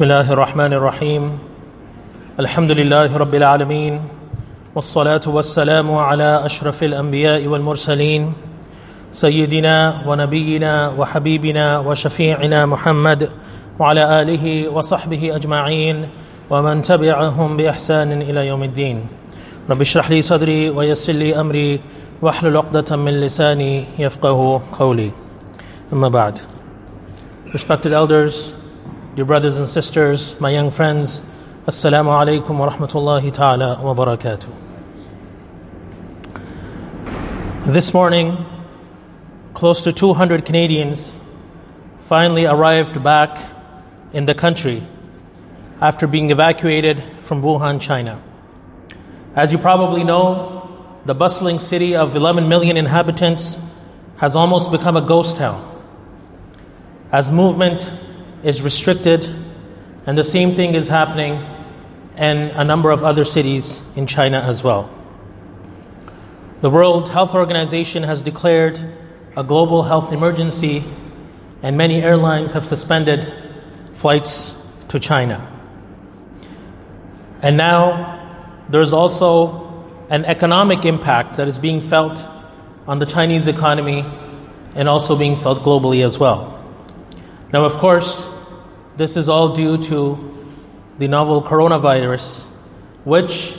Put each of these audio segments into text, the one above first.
بسم الله الرحمن الرحيم الحمد لله رب العالمين والصلاة والسلام على أشرف الأنبياء والمرسلين سيدنا ونبينا وحبيبنا وشفيعنا محمد وعلى آله وصحبه أجمعين ومن تبعهم بإحسان إلى يوم الدين رب اشرح لي صدري ويسر لي أمري واحلل عقدة من لساني يفقه قولي أما بعد Respected elders, dear brothers and sisters, my young friends, Assalamu alaikum wa rahmatullahi ta'ala wa barakatuh. This morning, close to 200 Canadians finally arrived back in the country after being evacuated from Wuhan, China. As you probably know, the bustling city of 11 million inhabitants has almost become a ghost town as movement is restricted, and the same thing is happening in a number of other cities in China as well. The World Health Organization has declared a global health emergency, and many airlines have suspended flights to China. And now there's also an economic impact that is being felt on the Chinese economy and also being felt globally as well. Now, of course, this is all due to the novel coronavirus, which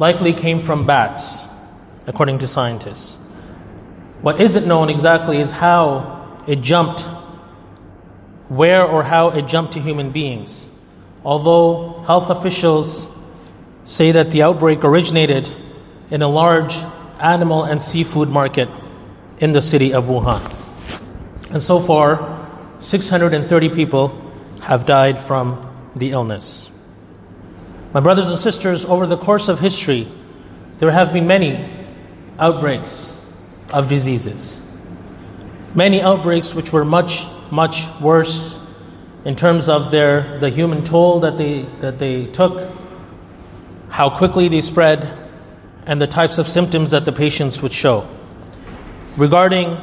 likely came from bats, according to scientists. What isn't known exactly is how it jumped, where or how it jumped to human beings. Although health officials say that the outbreak originated in a large animal and seafood market in the city of Wuhan. And so far, 630 people have died from the illness. My brothers and sisters, over the course of history, there have been many outbreaks of diseases. Many outbreaks which were much, much worse in terms of their, the human toll that they, that they took, how quickly they spread, and the types of symptoms that the patients would show. Regarding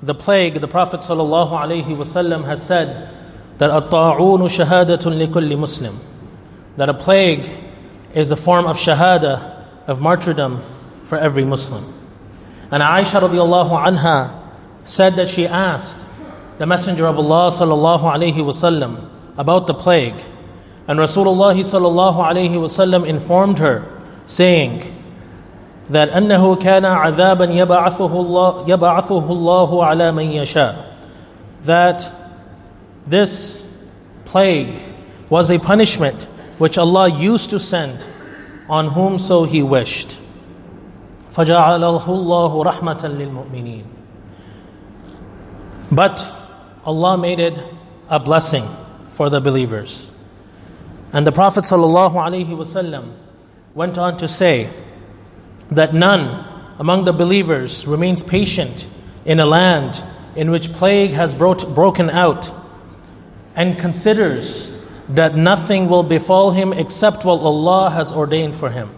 the plague, the Prophet ﷺ has said that at-ta'unu shahadatun likulli muslim. That a plague is a form of shahada, of martyrdom for every Muslim. And Aisha radiallahu anha said that she asked the Messenger of Allah sallallahu alayhi wasallam about the plague. And Rasulullah sallallahu alayhi wasallam informed her, saying, that أنه كان عذابا يبعثه الله يبعثه الله على من يشاء that this plague was a punishment which Allah used to send on whom so he wished فجعله الله رحمة للمؤمنين but Allah made it a blessing for the believers and the Prophet ﷺ went on to say that none among the believers remains patient in a land in which plague has brought, broken out and considers that nothing will befall him except what Allah has ordained for him.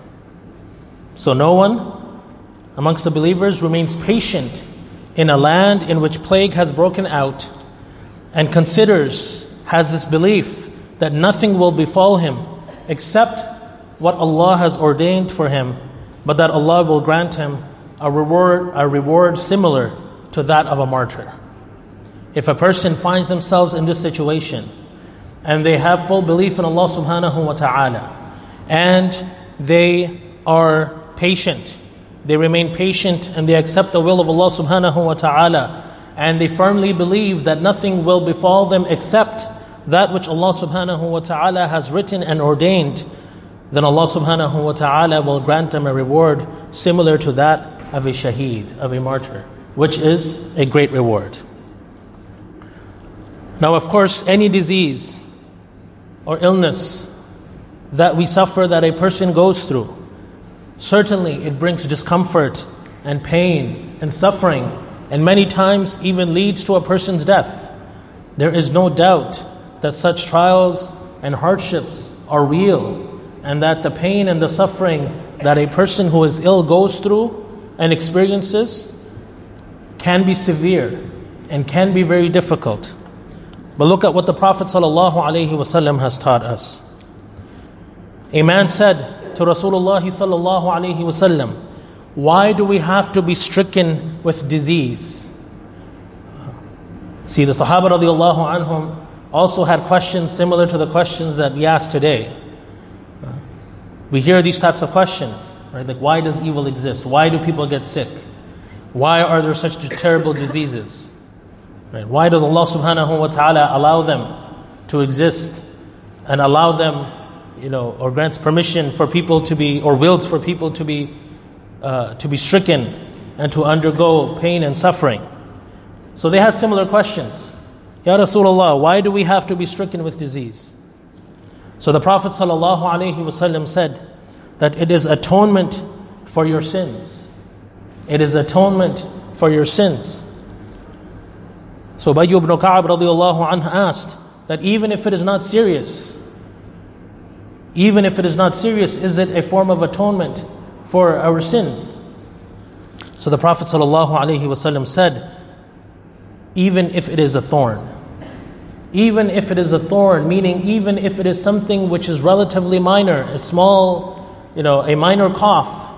So, no one amongst the believers remains patient in a land in which plague has broken out and considers, has this belief that nothing will befall him except what Allah has ordained for him but that Allah will grant him a reward, a reward similar to that of a martyr. If a person finds themselves in this situation and they have full belief in Allah subhanahu wa ta'ala and they are patient, they remain patient and they accept the will of Allah subhanahu wa ta'ala and they firmly believe that nothing will befall them except that which Allah subhanahu wa ta'ala has written and ordained then Allah subhanahu wa ta'ala will grant them a reward similar to that of a shaheed, of a martyr, which is a great reward. Now, of course, any disease or illness that we suffer, that a person goes through, certainly it brings discomfort and pain and suffering, and many times even leads to a person's death. There is no doubt that such trials and hardships are real and that the pain and the suffering that a person who is ill goes through and experiences can be severe and can be very difficult. But look at what the Prophet ﷺ has taught us. A man said to Rasulullah ﷺ, Why do we have to be stricken with disease? See, the Sahaba radiallahu anhum also had questions similar to the questions that we ask today. We hear these types of questions, right? Like, why does evil exist? Why do people get sick? Why are there such terrible diseases? Right? Why does Allah subhanahu wa ta'ala allow them to exist and allow them, you know, or grants permission for people to be, or wills for people to be, uh, to be stricken and to undergo pain and suffering? So they had similar questions. Ya Rasulullah, why do we have to be stricken with disease? So the Prophet ﷺ said that it is atonement for your sins. It is atonement for your sins. So Ubay ibn Ka'ab radiallahu anhu asked that even if it is not serious, even if it is not serious, is it a form of atonement for our sins? So the Prophet ﷺ said, even if it is a thorn, even if it is a thorn, meaning even if it is something which is relatively minor, a small, you know, a minor cough,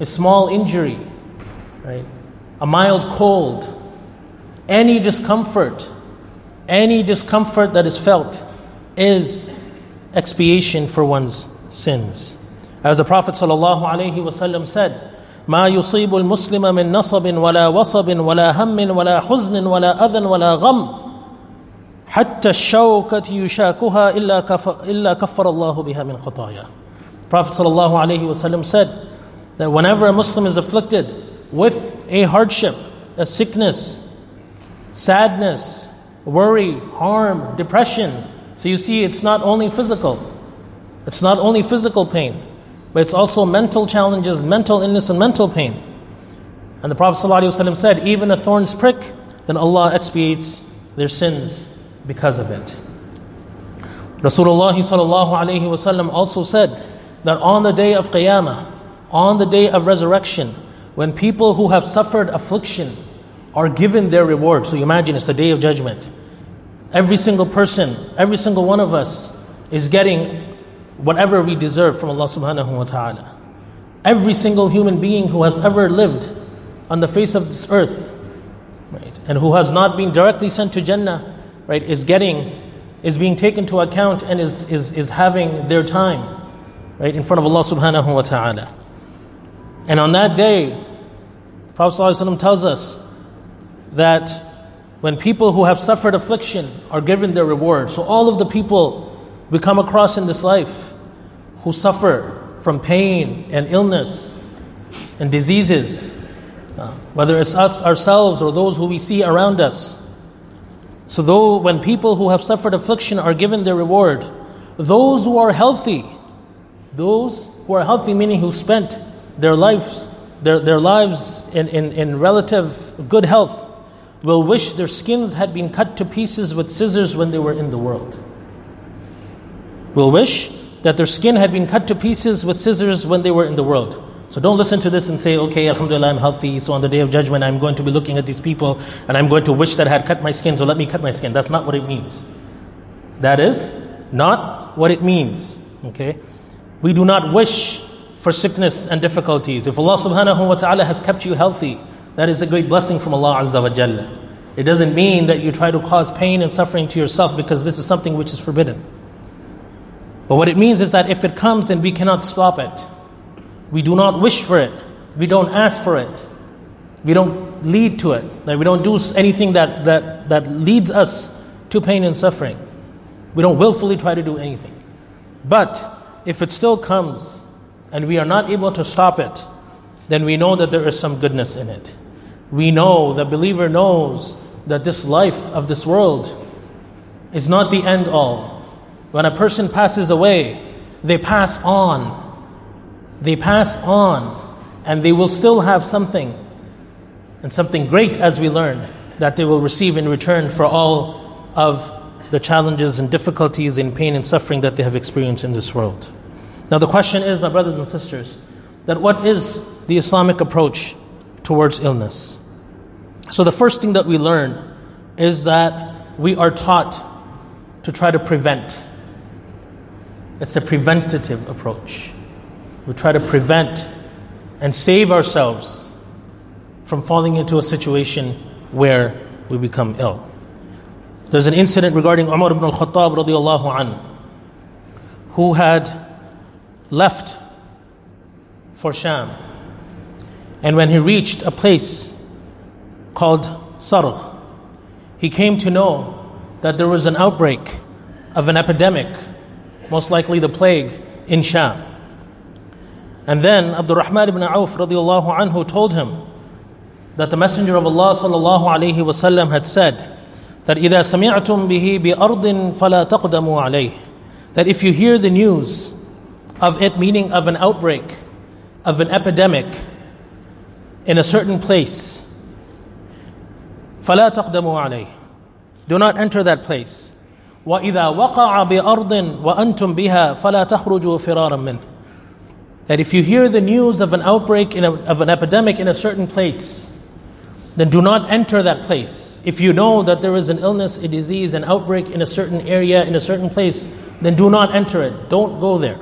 a small injury, right? A mild cold, any discomfort, any discomfort that is felt is expiation for one's sins. As the Prophet ﷺ said, ما يصيب المسلم من نصب ولا وصب ولا هم ولا حزن ولا أذى ولا غم حتى الشوكة يشاكها إلا كفر, إلا كفر الله بها من خطايا Prophet ﷺ said that whenever a Muslim is afflicted with a hardship, a sickness, sadness, worry, harm, depression. So you see, it's not only physical, it's not only physical pain, but it's also mental challenges, mental illness, and mental pain. And the Prophet ﷺ said, even a thorn's prick, then Allah expiates their sins because of it. Rasulullah ﷺ also said that on the day of Qiyamah, on the day of resurrection, when people who have suffered affliction, are given their reward. So you imagine it's the day of judgment. Every single person, every single one of us is getting whatever we deserve from Allah subhanahu wa ta'ala. Every single human being who has ever lived on the face of this earth, right, and who has not been directly sent to Jannah, right, is getting, is being taken to account and is, is, is having their time, right, in front of Allah subhanahu wa ta'ala. And on that day, Prophet ﷺ tells us that when people who have suffered affliction are given their reward, so all of the people we come across in this life who suffer from pain and illness and diseases, uh, whether it's us ourselves or those who we see around us. So, though when people who have suffered affliction are given their reward, those who are healthy, those who are healthy, meaning who spent their lives, their, their lives in, in, in relative good health, will wish their skins had been cut to pieces with scissors when they were in the world. Will wish that their skin had been cut to pieces with scissors when they were in the world. So don't listen to this and say, okay, Alhamdulillah, I'm healthy, so on the day of judgment I'm going to be looking at these people and I'm going to wish that I had cut my skin, so let me cut my skin. That's not what it means. That is not what it means. Okay? We do not wish for sickness and difficulties. If Allah subhanahu wa ta'ala has kept you healthy, that is a great blessing from Allah Azza wa Jalla. It doesn't mean that you try to cause pain and suffering to yourself because this is something which is forbidden. But what it means is that if it comes, then we cannot stop it. We do not wish for it. We don't ask for it. We don't lead to it. Like we don't do anything that, that, that leads us to pain and suffering. We don't willfully try to do anything. But if it still comes and we are not able to stop it, then we know that there is some goodness in it we know, the believer knows that this life of this world is not the end all. When a person passes away, they pass on. They pass on, and they will still have something, and something great as we learn, that they will receive in return for all of the challenges and difficulties and pain and suffering that they have experienced in this world. Now, the question is, my brothers and sisters, that what is the Islamic approach towards illness? So the first thing that we learn is that we are taught to try to prevent. It's a preventative approach. We try to prevent and save ourselves from falling into a situation where we become ill. There's an incident regarding Umar ibn al-Khattab radiallahu an, who had left for Sham. And when he reached a place called Sargh. He came to know that there was an outbreak of an epidemic, most likely the plague, in Sham. And then Abdurrahman ibn Auf radiallahu anhu told him that the Messenger of Allah sallallahu alayhi wasallam had said that إِذَا سَمِعْتُمْ بِهِ بِأَرْضٍ فَلَا تَقْدَمُوا عَلَيْهِ That if you hear the news of it, meaning of an outbreak, of an epidemic in a certain place, فلا تقدموا عليه Do not enter that place. وإذا وقع بأرض وأنتم بها فلا تخرجوا فرارا منه. That if you hear the news of an outbreak a, of an epidemic in a certain place, then do not enter that place. If you know that there is an illness, a disease, an outbreak in a certain area, in a certain place, then do not enter it. Don't go there.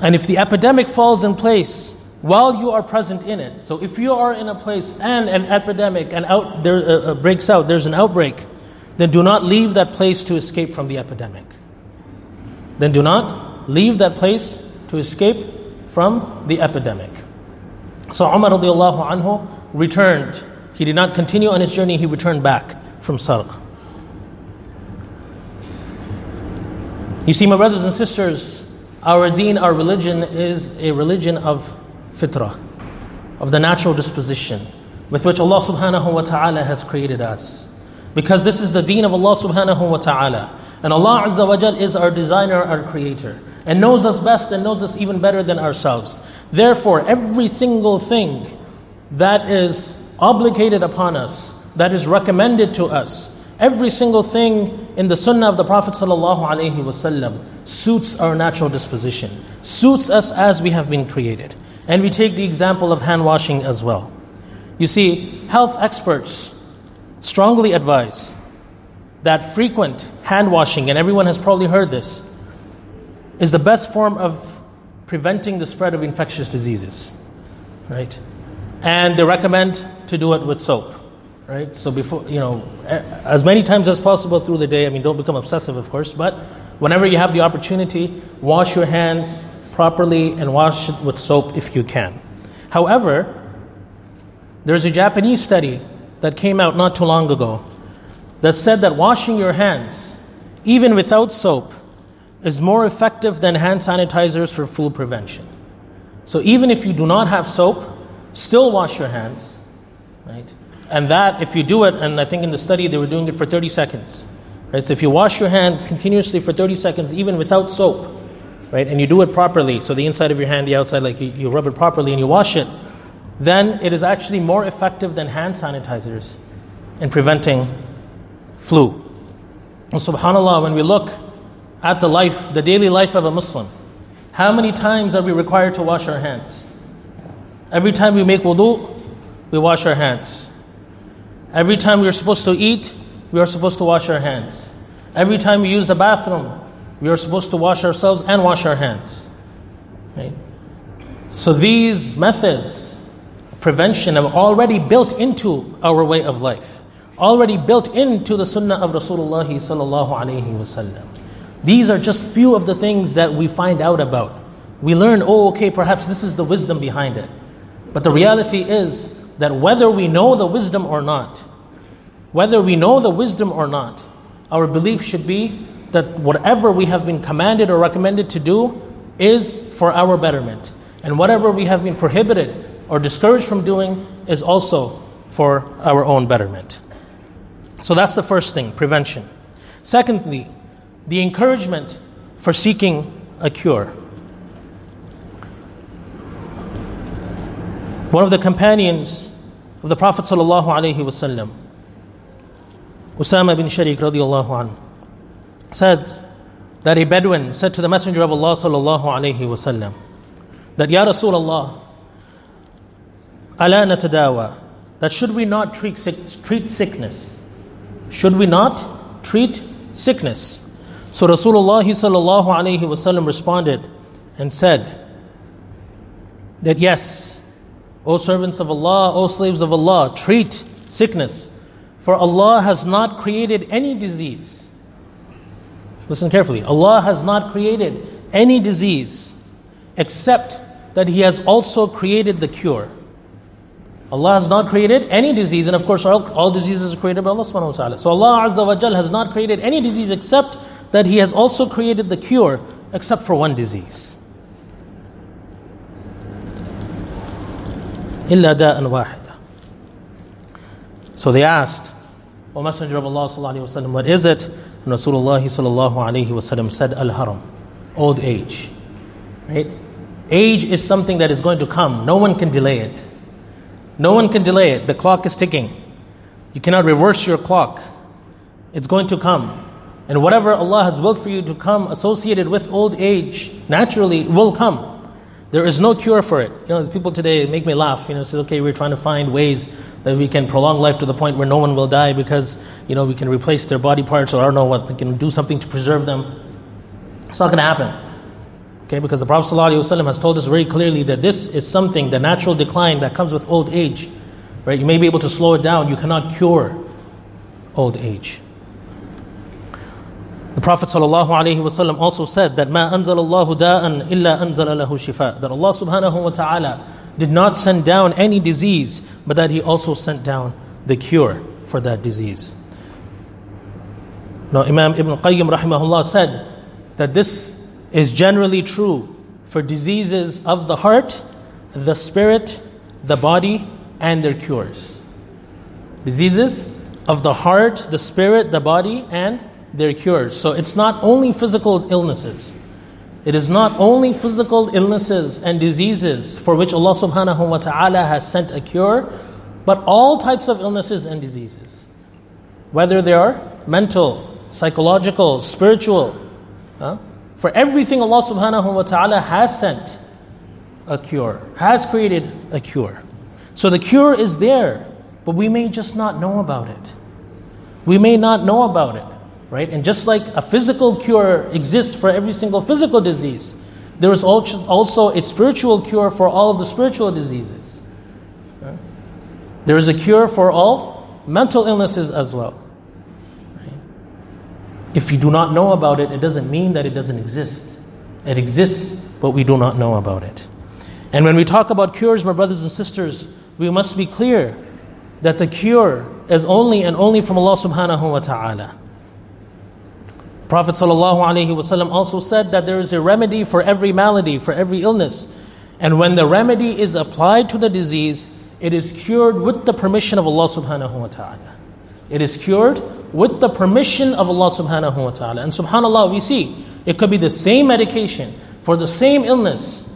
And if the epidemic falls in place while you are present in it. So if you are in a place and an epidemic and out there uh, uh, breaks out, there's an outbreak, then do not leave that place to escape from the epidemic. Then do not leave that place to escape from the epidemic. So Umar radiallahu anhu returned. He did not continue on his journey, he returned back from Sargh. You see, my brothers and sisters, our deen, our religion is a religion of fitrah, of the natural disposition with which Allah subhanahu wa ta'ala has created us. Because this is the deen of Allah subhanahu wa ta'ala. And Allah Azza wa Jal is our designer, our creator, and knows us best and knows us even better than ourselves. Therefore, every single thing that is obligated upon us, that is recommended to us, every single thing in the sunnah of the Prophet ﷺ suits our natural disposition, suits us as we have been created. And we take the example of hand washing as well. You see, health experts strongly advise that frequent hand washing, and everyone has probably heard this, is the best form of preventing the spread of infectious diseases. Right? And they recommend to do it with soap. Right? So before, you know, as many times as possible through the day, I mean, don't become obsessive, of course, but whenever you have the opportunity, wash your hands properly and wash it with soap if you can. However, there's a Japanese study that came out not too long ago that said that washing your hands, even without soap, is more effective than hand sanitizers for flu prevention. So even if you do not have soap, still wash your hands, right? And that, if you do it, and I think in the study they were doing it for 30 seconds, right? So if you wash your hands continuously for 30 seconds, even without soap, right, and you do it properly, so the inside of your hand, the outside, like you, you rub it properly and you wash it, then it is actually more effective than hand sanitizers in preventing flu. And subhanAllah, when we look at the life, the daily life of a Muslim, how many times are we required to wash our hands? Every time we make wudu, we wash our hands. Every time we are supposed to eat, we are supposed to wash our hands. Every time we use the bathroom, we are supposed to wash ourselves and wash our hands. Right? So these methods, prevention, have already built into our way of life, already built into the sunnah of Rasulullah sallallahu alaihi wasallam. These are just few of the things that we find out about. We learn, oh, okay, perhaps this is the wisdom behind it. But the reality is that whether we know the wisdom or not, whether we know the wisdom or not, our belief should be that whatever we have been commanded or recommended to do is for our betterment. And whatever we have been prohibited or discouraged from doing is also for our own betterment. So that's the first thing prevention. Secondly, the encouragement for seeking a cure. One of the companions of the Prophet ﷺ, Usama bin Sharik radiallahu anhu, said that a Bedouin said to the Messenger of Allah sallallahu alaihi wasallam that Ya Rasulullah, ala natadawa, that should we not treat, sick, treat sickness? Should we not treat sickness? So Rasulullah sallallahu alaihi wasallam responded and said that yes, O servants of Allah, O slaves of Allah, treat sickness, for Allah has not created any disease. Listen carefully. Allah has not created any disease except that He has also created the cure. Allah has not created any disease, and of course, all, all diseases are created by Allah subhanahu wa ta'ala. So Allah Azza wa Jal has not created any disease except that He has also created the cure, except for one disease. إلا داء واحدة. So they asked, O Messenger of Allah sallallahu alaihi wasallam, what is it? Rasulullah sallallahu said, Al Haram, old age. Right? Age is something that is going to come. No one can delay it. No one can delay it. The clock is ticking. You cannot reverse your clock. It's going to come. And whatever Allah has willed for you to come associated with old age, naturally will come. There is no cure for it. You know, people today make me laugh. You know, say, okay, we're trying to find ways that we can prolong life to the point where no one will die because, you know, we can replace their body parts or I don't know what, we can do something to preserve them. It's not going to happen. Okay, because the Prophet ﷺ has told us very clearly that this is something, the natural decline that comes with old age. Right? You may be able to slow it down, you cannot cure old age. The Prophet ﷺ also said that ما أنزل الله داء إلا أنزل له شفاء that Allah subhanahu wa ta'ala did not send down any disease but that He also sent down the cure for that disease. Now Imam Ibn Qayyim rahimahullah said that this is generally true for diseases of the heart, the spirit, the body, and their cures. Diseases of the heart, the spirit, the body, and their cures. So it's not only physical illnesses. It is not only physical illnesses and diseases for which Allah subhanahu wa ta'ala has sent a cure, but all types of illnesses and diseases. Whether they are mental, psychological, spiritual, huh? For everything, Allah subhanahu wa ta'ala has sent a cure, has created a cure. So the cure is there, but we may just not know about it. We may not know about it, right? And just like a physical cure exists for every single physical disease, there is also a spiritual cure for all of the spiritual diseases. There is a cure for all mental illnesses as well. If you do not know about it, it doesn't mean that it doesn't exist. It exists, but we do not know about it. And when we talk about cures, my brothers and sisters, we must be clear that the cure is only and only from Allah subhanahu wa ta'ala. Prophet ﷺ also said that there is a remedy for every malady, for every illness. And when the remedy is applied to the disease, it is cured with the permission of Allah subhanahu wa ta'ala. It is cured with the permission of Allah subhanahu wa ta'ala. And subhanAllah, we see it could be the same medication for the same illness,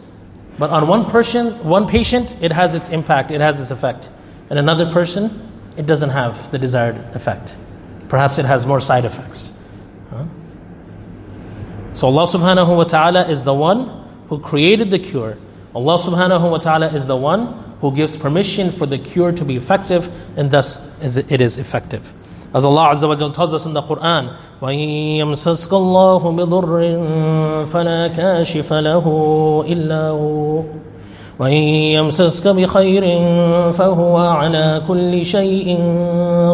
but on one person, one patient, it has its impact, it has its effect. And another person, it doesn't have the desired effect. Perhaps it has more side effects. Huh? So Allah subhanahu wa ta'ala is the one who created the cure. Allah subhanahu wa ta'ala is the one who gives permission for the cure to be effective, and thus it is effective. As Allah Azza wa Jal tells us in the Quran, وَإِن يَمْسَسْكَ اللَّهُ بِضُرٍّ فَلَا كَاشِفَ لَهُ إِلَّا هُوَ وَإِن يَمْسَسْكَ بِخَيْرٍ فَهُوَ عَلَى كُلِّ شَيْءٍ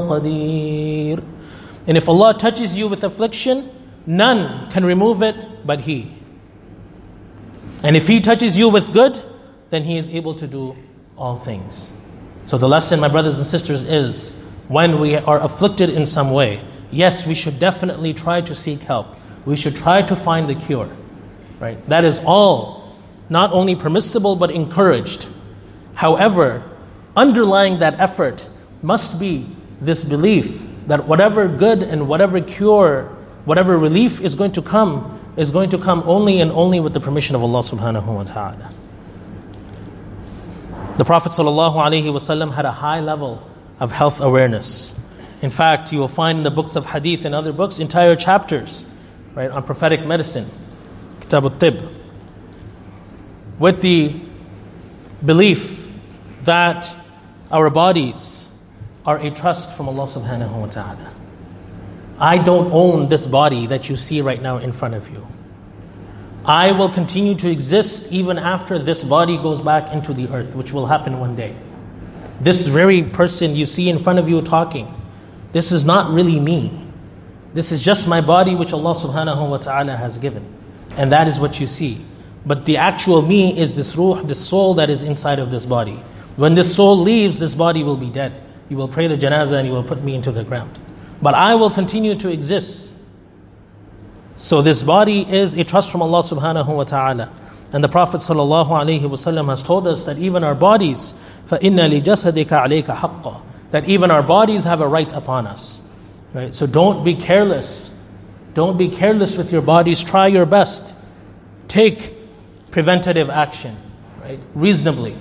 قَدِيرٌ And if Allah touches you with affliction, none can remove it but He. And if He touches you with good, then He is able to do all things. So the lesson, my brothers and sisters, is when we are afflicted in some way, yes, we should definitely try to seek help. We should try to find the cure. Right? That is all not only permissible but encouraged. However, underlying that effort must be this belief that whatever good and whatever cure, whatever relief is going to come, is going to come only and only with the permission of Allah subhanahu wa ta'ala. The Prophet ﷺ had a high level of health awareness. In fact, you will find in the books of hadith and other books entire chapters right, on prophetic medicine, Kitab al-Tib, with the belief that our bodies are a trust from Allah subhanahu wa ta'ala. I don't own this body that you see right now in front of you. I will continue to exist even after this body goes back into the earth, which will happen one day. This very person you see in front of you talking, this is not really me. This is just my body which Allah subhanahu wa ta'ala has given. And that is what you see. But the actual me is this ruh, this soul that is inside of this body. When this soul leaves, this body will be dead. You will pray the janazah and you will put me into the ground But I will continue to exist. So this body is a trust from Allah subhanahu wa ta'ala. And the Prophet sallallahu alaihi wasallam has told us that even our bodies, فَإِنَّ لِجَسَدِكَ عَلَيْكَ حَقًّا That even our bodies have a right upon us. Right? So don't be careless. Don't be careless with your bodies. Try your best. Take preventative action, right? Reasonably,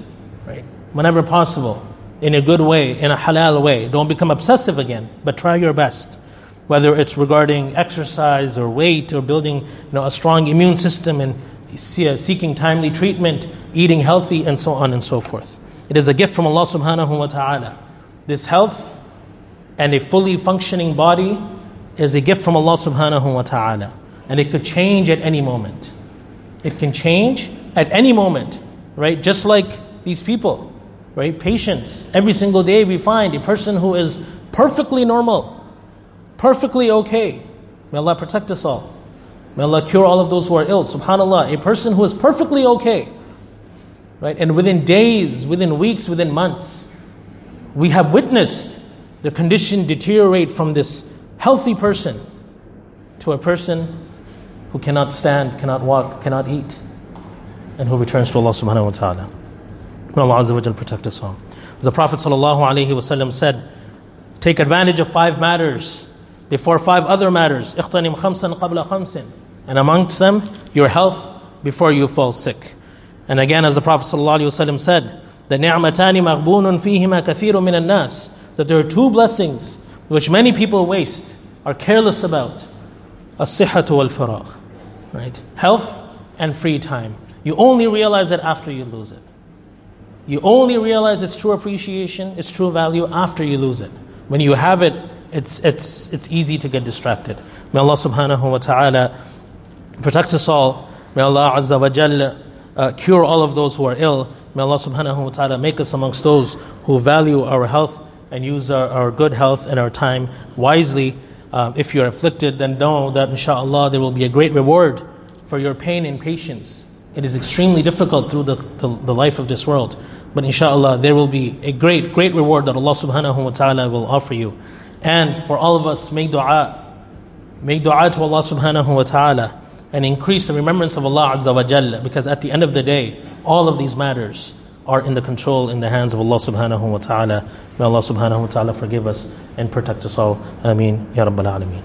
right? Whenever possible, in a good way, in a halal way. Don't become obsessive again, but try your best. Whether it's regarding exercise or weight or building you know, a strong immune system and uh, seeking timely treatment, eating healthy, and so on and so forth. It is a gift from Allah subhanahu wa ta'ala. This health and a fully functioning body is a gift from Allah subhanahu wa ta'ala. And it could change at any moment. It can change at any moment, right? Just like these people, right? Patience. Every single day we find a person who is perfectly normal, perfectly okay. May Allah protect us all. May Allah cure all of those who are ill. Subhanallah, a person who is perfectly okay, right? And within days, within weeks, within months, we have witnessed the condition deteriorate from this healthy person to a person who cannot stand, cannot walk, cannot eat, and who returns to Allah subhanahu wa ta'ala. May Allah Azza wa Jal protect us all. The Prophet sallallahu alaihi wasallam said, Take advantage of five matters before five other matters. اغتنم خمسا قبل خمس. And amongst them, your health before you fall sick. And again, as the Prophet ﷺ said, the نعمتان مغبون فيهما كثير من الناس that there are two blessings which many people waste, are careless about. الصحة والفراغ right? Health and free time. You only realize it after you lose it. You only realize its true appreciation, its true value after you lose it. When you have it, it's, it's, it's easy to get distracted. May Allah subhanahu wa ta'ala protect us all. May Allah azza wa jalla uh, cure all of those who are ill. May Allah subhanahu wa ta'ala make us amongst those who value our health and use our, our good health and our time wisely. Uh, if you're afflicted, then know that inshallah there will be a great reward for your pain and patience. It is extremely difficult through the, the, the life of this world. But inshallah there will be a great, great reward that Allah subhanahu wa ta'ala will offer you. And for all of us, make dua. Make dua to Allah subhanahu wa ta'ala and increase the remembrance of Allah azza wa jalla because at the end of the day, all of these matters are in the control, in the hands of Allah subhanahu wa ta'ala. May Allah subhanahu wa ta'ala forgive us and protect us all. Ameen. Ya Rabbal Alameen.